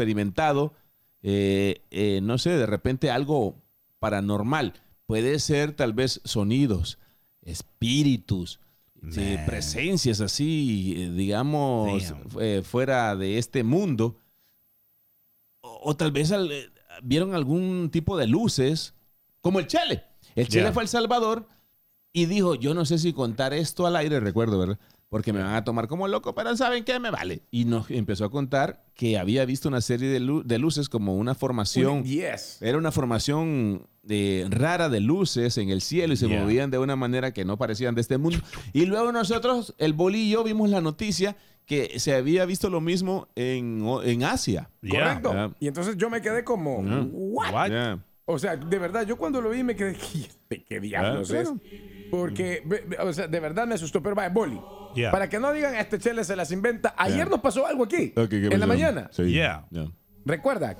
experimentado, eh, eh, no sé, de repente algo paranormal. Puede ser tal vez sonidos, espíritus, sí, presencias así, digamos, eh, fuera de este mundo. O, o tal vez al- vieron algún tipo de luces, como el Chele. El Chele Yeah. fue a El Salvador y dijo, yo no sé si contar esto al aire, recuerdo, ¿verdad? Porque me van a tomar como loco, pero ¿saben qué? Me vale. Y nos empezó a contar que había visto una serie de, lu- de luces como una formación. Yes. Era una formación eh, rara de luces en el cielo y se Yeah. movían de una manera que no parecían de este mundo. Y luego nosotros, el Boli y yo, vimos la noticia que se había visto lo mismo en, Asia. Yeah. Correcto. Yeah. Y entonces yo me quedé como, Yeah. ¿what? What? O sea, de verdad, yo cuando lo vi me quedé, ¿de qué diablos Ah, es? Porque, ve- ve- o sea, de verdad me asustó. Pero vaya, Boli, Yeah. para que no digan, este chele se las inventa. Ayer Yeah. nos pasó algo aquí, Ok, ¿qué en la mañana. Sí. Yeah. Yeah. Recuerda,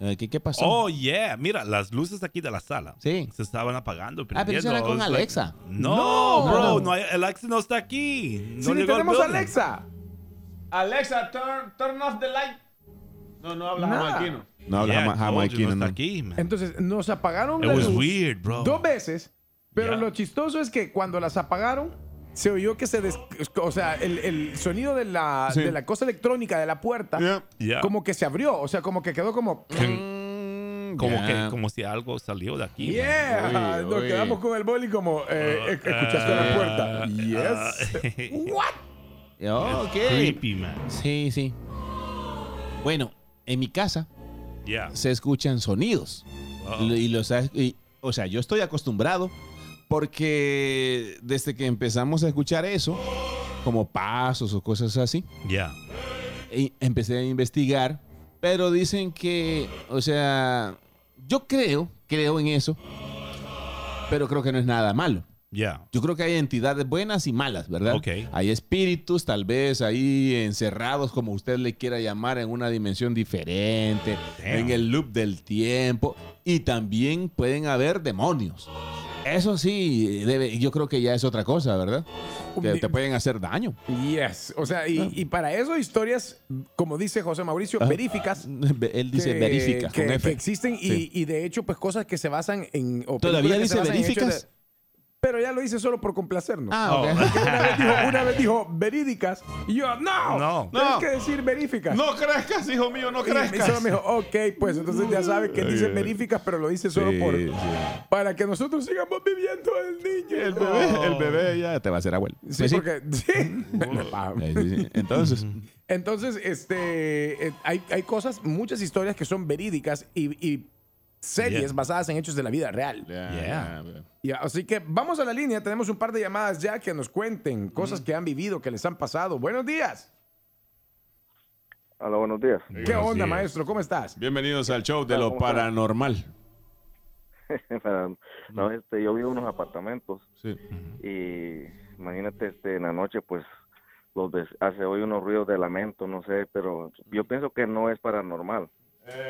Eh, ¿qué, qué pasó? Oh, yeah. Mira, las luces aquí de la sala. Sí. Se estaban apagando. Ah, pero eso era con Alexa. no, No, bro. no. No, hay- Alexa no está aquí. No si tenemos. Alexa. Alexa, turn, turn off the light. No, no habla Nada. jamaiquino. No habla Yeah, jama- jamaiquino. no aquí, man. Entonces nos apagaron It la was luz weird, bro. dos veces, pero Yeah. lo chistoso es que cuando las apagaron, se oyó que se... des- o sea, el, el sonido de la, Sí. de la cosa electrónica de la puerta, Yeah. Yeah. como que se abrió, o sea, como que quedó como... Mm, Como yeah. que como si algo salió de aquí. man. Yeah, Uy, nos uy. quedamos con el boli como eh, eh, escuchaste la puerta. Ah, Yes. What? Oh, ok. Creepy, man. Sí, sí. Bueno, en mi casa Yeah. se escuchan sonidos. Oh. Y los, y- o sea, yo estoy acostumbrado porque desde que empezamos a escuchar eso, como pasos o cosas así, Yeah. y empecé a investigar, pero dicen que, o sea, yo creo, creo en eso, pero creo que no es nada malo. Yeah. Yo creo que hay entidades buenas y malas, ¿verdad? Ok. Hay espíritus tal vez ahí encerrados, como usted le quiera llamar, en una dimensión diferente, Damn. en el loop del tiempo. Y también pueden haber demonios. Eso sí, debe- yo creo que ya es otra cosa, ¿verdad? Que te pueden hacer daño. Yes. O sea, y, y para eso historias, como dice José Mauricio, Ah. veríficas. Él dice que- verifica, que, con F. que existen y, Sí. y de hecho, pues cosas que se basan en. o ¿Todavía dice basan en hechos veríficas? de- pero ya lo hice solo por complacernos. Ah, ok. Una, vez dijo, una vez dijo verídicas y yo, no, No. tienes No. que decir veríficas. No crezcas, hijo mío, no Y solo me dijo, ok, pues entonces ya sabe que dice veríficas, pero lo dice solo Sí, por. sí. Para que nosotros sigamos viviendo el niño. El bebé, el bebé ya te va a hacer abuelo. Sí, Pues sí. porque. sí. Eh, sí, sí. Entonces, Entonces, este, eh, hay, hay cosas, muchas historias que son verídicas y, y series Yeah. basadas en hechos de la vida real. Yeah. Así que vamos a la línea, tenemos un par de llamadas ya que nos cuenten cosas que han vivido, que les han pasado. Buenos días. Hola, buenos días. ¿Qué Buenos onda, días. maestro? ¿Cómo estás? Bienvenidos al show de lo paranormal. Para- no, este, yo vivo en unos apartamentos Sí. y imagínate, este, en la noche, pues, los hace hoy unos ruidos de lamento, no sé, pero yo pienso que no es paranormal.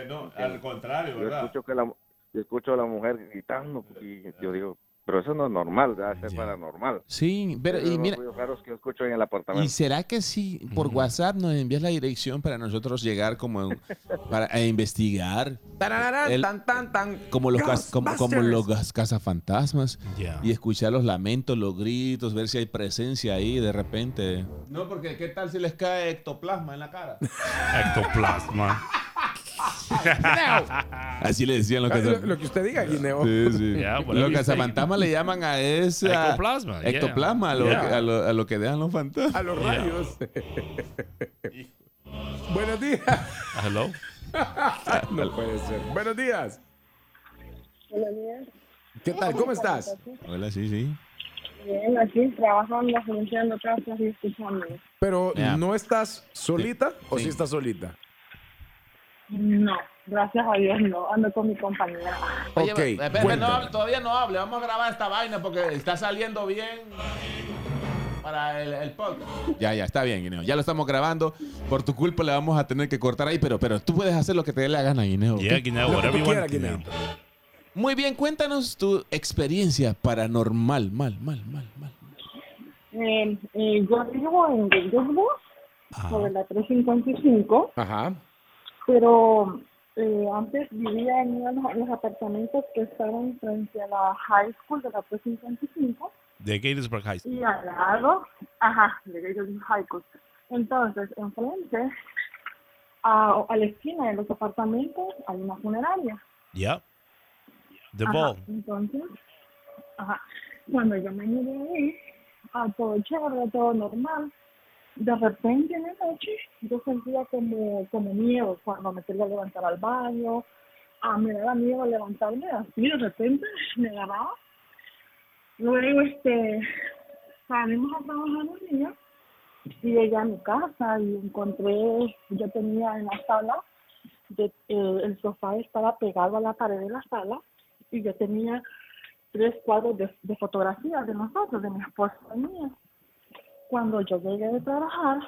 No, al contrario, Yo escucho que la, yo escucho a la mujer gritando y yo digo, pero eso no es normal, debe ser Ya. paranormal. Sí, pero y mira, que yo escucho en el ¿y apartamento. será que si por WhatsApp nos envías la dirección para nosotros llegar como en- para a investigar El- tan, tan, tan. como los cas- como, como los cazafantasmas Yeah. y escuchar los lamentos, los gritos, ver si hay presencia ahí de repente? No, porque qué tal si les cae ectoplasma en la cara. Ectoplasma. Así le decían los Ah, Lo, lo que usted diga, Guineo. Sí, sí. Yeah, los cazafantasmas le llaman a esa Ectoplasma, yeah. ectoplasma, a, lo, Yeah. que- a lo- a lo que dejan los fantasmas. A los Yeah. rayos. Buenos días. Hello. No puede ser. Buenos días. Buenos días. ¿Qué tal? ¿Cómo estás? Hola, sí, sí. Bien, aquí trabajando, limpiando casas y escuchando. Pero Yeah. ¿no estás solita o Sí. sí estás solita? No, gracias a Dios no, ando con mi compañera. ok, cuéntame. todavía no hable. Vamos a grabar esta vaina porque está saliendo bien para el, el podcast. Ya, ya, está bien, Guineo. Ya lo estamos grabando. Por tu culpa le vamos a tener que cortar ahí, pero, pero tú puedes hacer lo que te dé la gana, Guineo. Yeah, Guineo, whatever you want. Guineo. Muy bien, cuéntanos tu experiencia paranormal. Mal, mal, mal, mal. Eh, eh, yo vivo en Ajá. sobre la 355, Ajá. Pero eh, antes vivía en los, los apartamentos que estaban frente a la high school de la P55 De Gatesburg High School. y al lado, ajá, de Gatesburg High School. Entonces, enfrente, a, a la esquina de los apartamentos hay una funeraria. Yep. The Ajá, ball. Entonces, ajá, cuando yo me mudé ahí, a todo chévere, todo normal, de repente en la noche yo sentía como, como miedo cuando me quería levantar al baño, ah, me daba miedo levantarme así, de repente me daba. Luego, este, salimos a trabajar un día y llegué a mi casa y encontré, yo tenía en la sala, de, eh, el sofá estaba pegado a la pared de la sala y yo tenía tres cuadros de, de fotografías de nosotros, de mi esposa y mía. Cuando yo llegué de trabajar,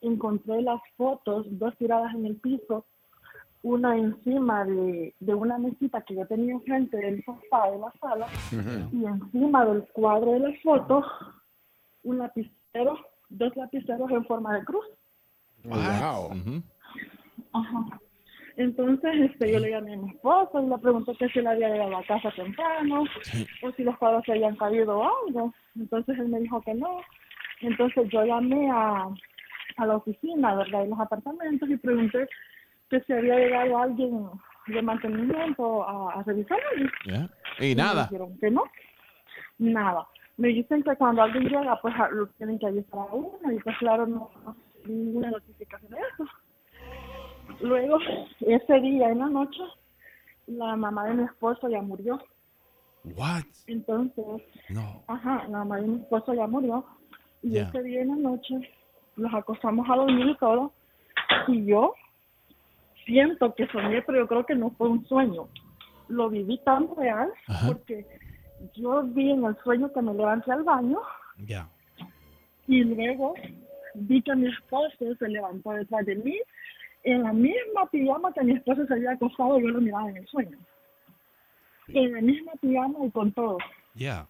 encontré las fotos, dos tiradas en el piso, una encima de, de una mesita que yo tenía enfrente del sofá de la sala y encima del cuadro de las fotos, un lapicero, dos lapiceros en forma de cruz. Wow. Ajá. Entonces, este, yo le llamé a mi esposo y le pregunté que si él había llegado a casa temprano o si los cuadros se habían caído o algo. Entonces él me dijo que no. Entonces yo llamé a, a la oficina, ¿verdad? De los apartamentos y pregunté que si había llegado alguien de mantenimiento a, a revisarlo. Y Y Me nada. dijeron que no, nada. Me dicen que cuando alguien llega, pues lo tienen que avisar a uno y pues claro, no, no ninguna notificación de eso. Luego, ese día en la noche, la mamá de mi esposo ya murió. What? Entonces, No. ajá, la mamá de mi esposo ya murió. Y Ya. ese día en la noche los acostamos a dormir y todo. Y yo siento que soñé, pero yo creo que no fue un sueño. Lo viví tan real Ajá. porque yo vi en el sueño que me levanté al baño Yeah. y luego vi que mi esposo se levantó detrás de mí en la misma pijama que mi esposo se había acostado, yo lo miraba en el sueño. En la misma pijama y con todo. Yeah.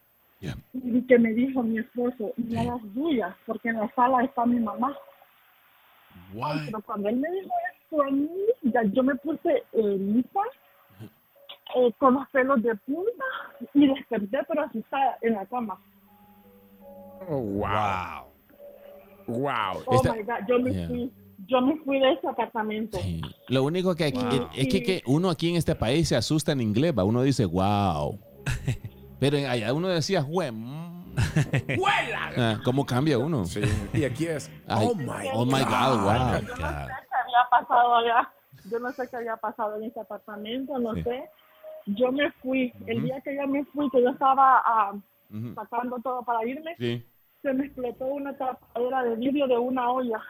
Y que me dijo mi esposo, no las tuyas, porque en la sala está mi mamá. Ay, pero cuando él me dijo esto a mí, ya yo me puse eh, lisa, eh, con los pelos de punta y desperté, pero asustada en la cama. Oh, wow. Wow. Oh Esta- my God, yo me Yeah. fui, yo me fui de ese apartamento. Sí. Lo único que aquí, Wow. es que, que uno aquí en este país se asusta en inglés, va. Uno dice, wow. Pero allá uno decía, "Jue- mm". Ah, ¿Cómo cambia uno? Sí. Y aquí es. Ay, oh my oh my God, wow. Yo no sé qué había pasado allá. Yo no sé qué había pasado en ese apartamento, no Sí. sé. Yo me fui. El día que yo me fui, que yo estaba ah, Ujú. sacando todo para irme, Sí. se me explotó una tapadera de vidrio de una olla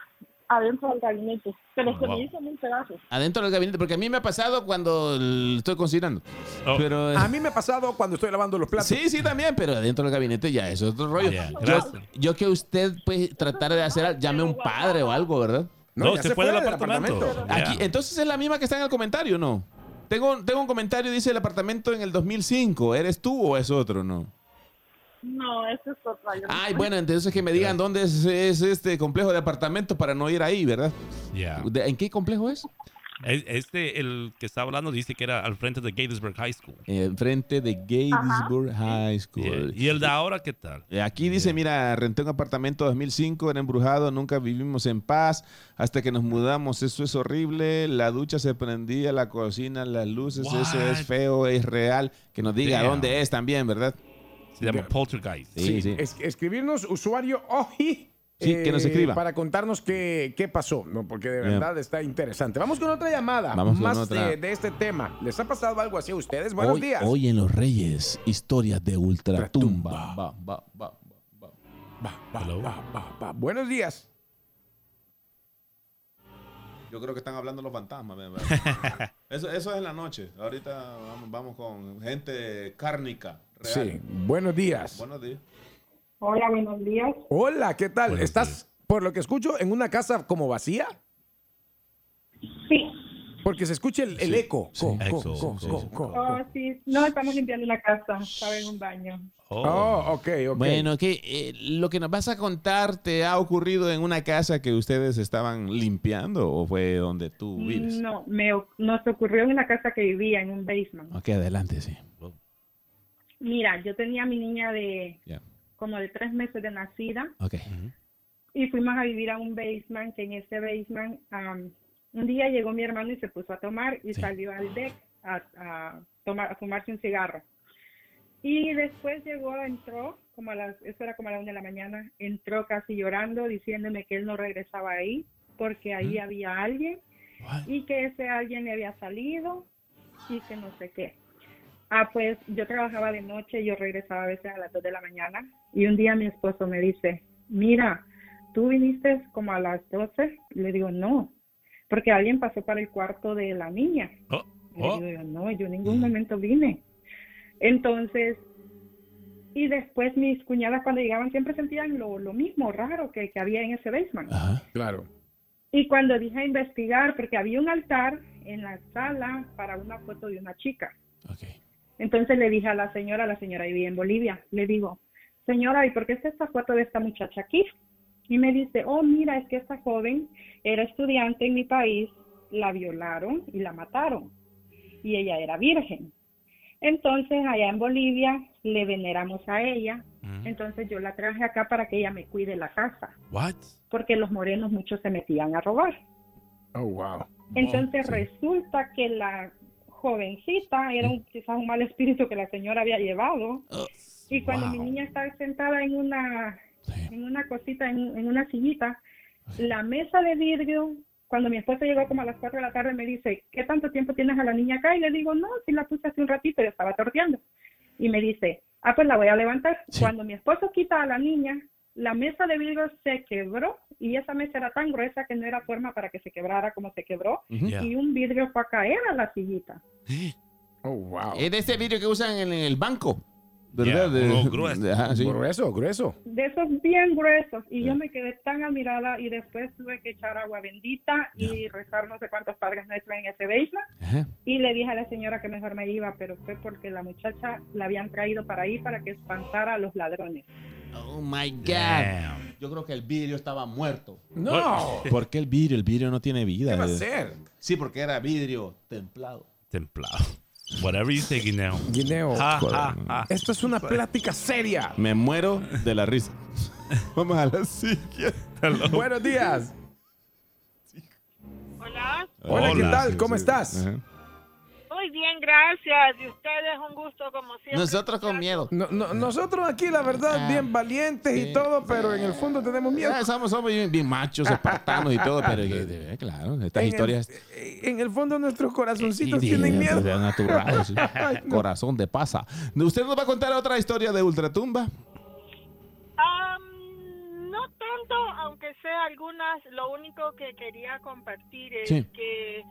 adentro del gabinete. Pero se Wow. me hizo mil pedazos. Adentro del gabinete, porque a mí me ha pasado cuando estoy cocinando. Oh. Pero, A mí me ha pasado cuando estoy lavando los platos. sí, sí, también, pero adentro del gabinete ya, es otro rollo. Yeah, yo, que usted pues tratar de hacer, llame a un padre o algo, ¿verdad? No, ya se fue del del apartamento. Aquí, Yeah. entonces es la misma que está en el comentario, ¿no? Tengo, tengo un comentario, dice el apartamento en el 2005. ¿Eres tú o es otro, no? No, eso es otra. Ay, bueno, entonces que me digan dónde es, es este complejo de apartamentos para no ir ahí, ¿verdad? Yeah. ¿De- ¿En qué complejo es? Es- Este, el que está hablando, dice que era al frente de Gatesburg High School. Enfrente de Gatesburg High School. Yeah. ¿Y el de ahora qué tal? Eh, Aquí dice, mira, renté un apartamento 2005, era embrujado, nunca vivimos en paz hasta que nos mudamos. Eso es horrible. La ducha se prendía, la cocina, las luces, eso es feo, es real. Que nos diga Damn. dónde es también, ¿verdad? Se llama Poltergeist. Sí, sí. Es- escribirnos usuario OJI. Sí, que nos escriba. Para contarnos qué, qué pasó, ¿no? porque de verdad está interesante. Vamos con otra llamada. Vamos con más otra. De, de este tema. ¿Les ha pasado algo así a ustedes? Buenos hoy, días. hoy en Los Reyes, historias de ultratumba. Ultratumba. Va, va, va, va, va. Va, va, Hello. va, va, va. Buenos días. Yo creo que están hablando los fantasmas. eso, eso es en la noche. Ahorita vamos, vamos con gente cárnica. Real. Sí, buenos días. Buenos días. Hola, buenos días. Hola, ¿qué tal? Buenos ¿Estás, días. por lo que escucho, en una casa como vacía? Sí, ¿Por Porque se escucha el, el eco. Sí. Co, co, Eco, co, sí, co, sí. co, Oh, co. sí. No, estamos limpiando una casa. Estaba en un baño. Oh. Oh, ok, ok. Bueno, que eh, lo que nos vas a contar te ha ocurrido en una casa que ustedes estaban limpiando o fue donde tú vives. No, me, nos ocurrió en la casa que vivía, en un basement. Ok, adelante, sí. Mira, yo tenía a mi niña de como de tres meses de nacida Ok. y fuimos a vivir a un basement, que en ese basement am, un día llegó mi hermano y se puso a tomar y Sí. salió al deck a, a tomar, a fumarse un cigarro. Y después llegó, entró, como a las, eso era como a la una de la mañana, entró casi llorando, diciéndome que él no regresaba ahí porque ahí había alguien y que ese alguien le había salido y que no sé qué. Ah, pues yo trabajaba de noche, yo regresaba a veces a las 2 de la mañana y un día mi esposo me dice, mira, tú viniste como a las 12, y le digo, no, porque alguien pasó para el cuarto de la niña. Oh, Le oh. digo yo, no, yo en ningún momento vine. Entonces, y después mis cuñadas cuando llegaban siempre sentían lo, lo mismo raro que, que había en ese basement. Ajá. Claro. Y cuando dije a investigar, porque había un altar en la sala para una foto de una chica. Ok. Entonces le dije a la señora, la señora vivía en Bolivia, le digo, señora, ¿y por qué está esta foto de esta muchacha aquí? Y me dice, oh, mira, es que esta joven era estudiante en mi país, la violaron y la mataron. Y ella era virgen. Entonces, allá en Bolivia le veneramos a ella. Mm. Entonces yo la traje acá para que ella me cuide la casa, What? porque los morenos muchos se metían a robar. Oh, wow. Entonces resulta que la jovencita era un, quizás un mal espíritu que la señora había llevado. Oh, Y cuando mi niña estaba sentada en una, Sí. en una cosita, en, en una sillita, la mesa de vidrio, cuando mi esposo llegó como a las 4 de la tarde, me dice, ¿qué tanto tiempo tienes a la niña acá? Y le digo, no, si la puse hace un ratito, yo estaba torteando. Y me dice, ah, pues la voy a levantar. Sí. Cuando mi esposo quita a la niña, la mesa de vidrio se quebró y esa mesa era tan gruesa que no era forma para que se quebrara como se quebró. Yeah. Y un vidrio fue a caer a la sillita. Oh, wow. Es de ese vidrio que usan en el banco. ¿Verdad? Yeah, De- grueso. Ajá, sí. Grueso, grueso. de esos bien gruesos y Ya. yo me quedé tan admirada y después tuve que echar agua bendita y rezar no sé cuántos padres nuestros en ese basement Ajá. y le dije a la señora que mejor me iba pero fue porque la muchacha la habían traído para ahí para que espantara a los ladrones Oh my God. Damn. Yo creo que el vidrio estaba muerto. No. ¿Por qué el vidrio? El vidrio no tiene vida. ¿Qué va a ser? Sí, porque era vidrio templado. Templado. Whatever you now. Guineo. Ha, ha, ha. Esto es una plática seria. Me muero de la risa. Vamos a la siguiente. Buenos días. Hola, Hola, ¿qué tal? ¿Cómo estás? Ajá. Muy bien, gracias. Y ustedes, un gusto como siempre. Nosotros con miedo. No- no- nosotros aquí, la verdad, Ah, bien valientes y sí. todo, pero en el fondo tenemos miedo. Ah, somos, somos bien, bien machos, espartanos y todo, pero eh, claro, estas En historias. El, en el fondo nuestros corazoncitos Sí, tienen miedo. pues, sí. Ay, no. Corazón de pasa. ¿Usted nos va a contar otra historia de Ultratumba? No tanto, aunque sea algunas, lo único que quería compartir es Sí. que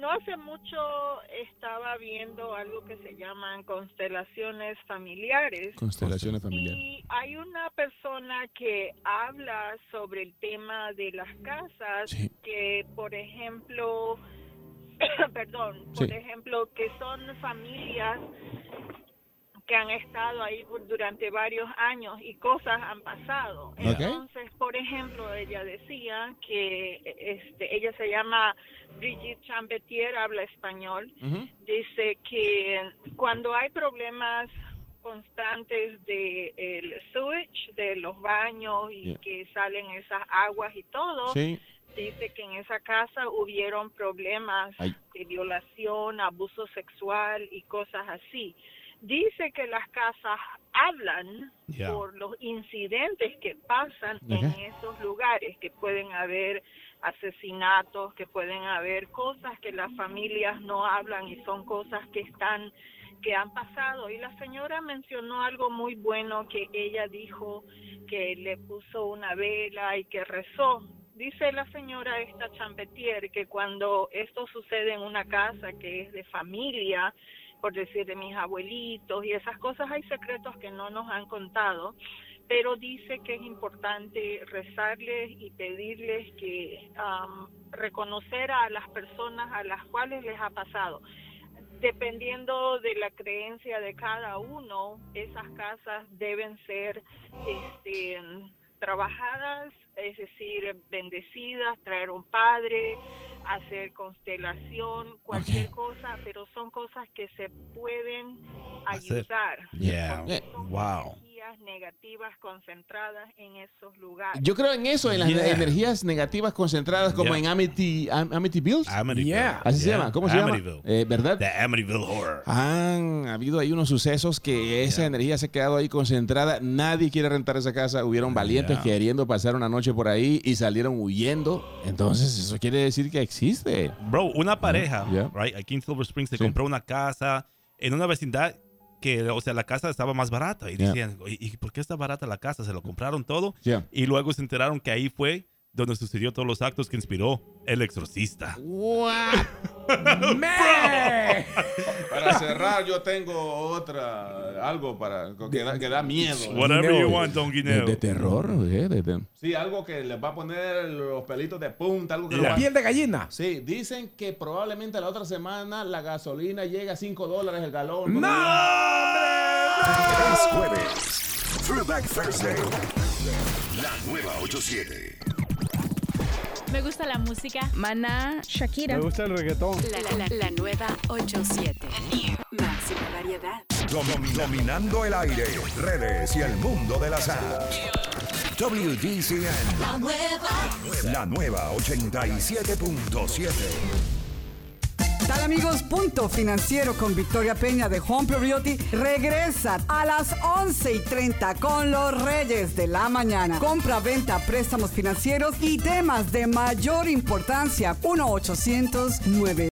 no hace mucho estaba viendo algo que se llaman constelaciones familiares. Constelaciones familiares. Y hay una persona que habla sobre el tema de las casas, Sí. que por ejemplo, perdón, Sí. por ejemplo, que son familias que han estado ahí por- durante varios años y cosas han pasado. Entonces, por ejemplo, ella decía que este, ella se llama Brigitte Champetier, habla español, dice que cuando hay problemas constantes de el sewage de los baños y Yeah. que salen esas aguas y todo Sí. dice que en esa casa hubieron problemas Ay. de violación abuso sexual y cosas así dice que las casas hablan Yeah. por los incidentes que pasan en esos lugares que pueden haber asesinatos, que pueden haber cosas que las familias no hablan y son cosas que están que han pasado y la señora mencionó algo muy bueno que ella dijo que le puso una vela y que rezó. Dice la señora esta Champetier que cuando esto sucede en una casa que es de familia, por decir de mis abuelitos y esas cosas, hay secretos que no nos han contado, pero dice que es importante rezarles y pedirles que am, reconocer a las personas a las cuales les ha pasado. Dependiendo de la creencia de cada uno, esas casas deben ser este, trabajadas, es decir, bendecidas, traer un padre, hacer constelación, cualquier cosa, pero son cosas que se pueden ayudar. Yeah. Wow. Energías negativas concentradas en esos lugares. Yo creo en eso, en las Yeah. energías negativas concentradas como Yeah. en Amity, Am- Amityville. Amityville. Yeah. Así se llama. ¿Cómo se Amityville. llama? Eh, ¿Verdad? The Amityville Horror. Han habido ahí unos sucesos que esa energía se ha quedado ahí concentrada. Nadie quiere rentar esa casa. Hubieron valientes Yeah. queriendo pasar una noche por ahí y salieron huyendo. Entonces, eso quiere decir que existe. Bro, una pareja, Yeah. right, aquí en Silver Springs se Sí. compró una casa en una vecindad que, o sea, la casa estaba más barata. Y Yeah. decían, ¿y y por qué está barata la casa? Se lo compraron todo. Yeah. Y luego se enteraron que ahí fue donde sucedió todos los actos que inspiró El Exorcista. Para cerrar, yo tengo otra, algo para que da, que da miedo. Whatever you want, Don De, Guineo. de terror, ¿eh? De- de- Sí, algo que les va a poner los pelitos de punta, algo que La va- piel de gallina. Sí, dicen que probablemente la otra semana la gasolina llega a 5 dólares el galón. ¡No! Es jueves. Throwback Thursday. La nueva 87. Me gusta la música. Maná, Shakira. gusta el reggaetón. La, la- la nueva 87. Máxima variedad. Domi- Dominando el aire, redes y el mundo de la salsa. WDCN. La nueva. La nueva 87.7. tal amigos? Punto Financiero con Victoria Peña de Home Pro Realty regresa a las 11 y 30 con los Reyes de la Mañana. Compra, venta, préstamos financieros y temas de mayor importancia. 1 800 9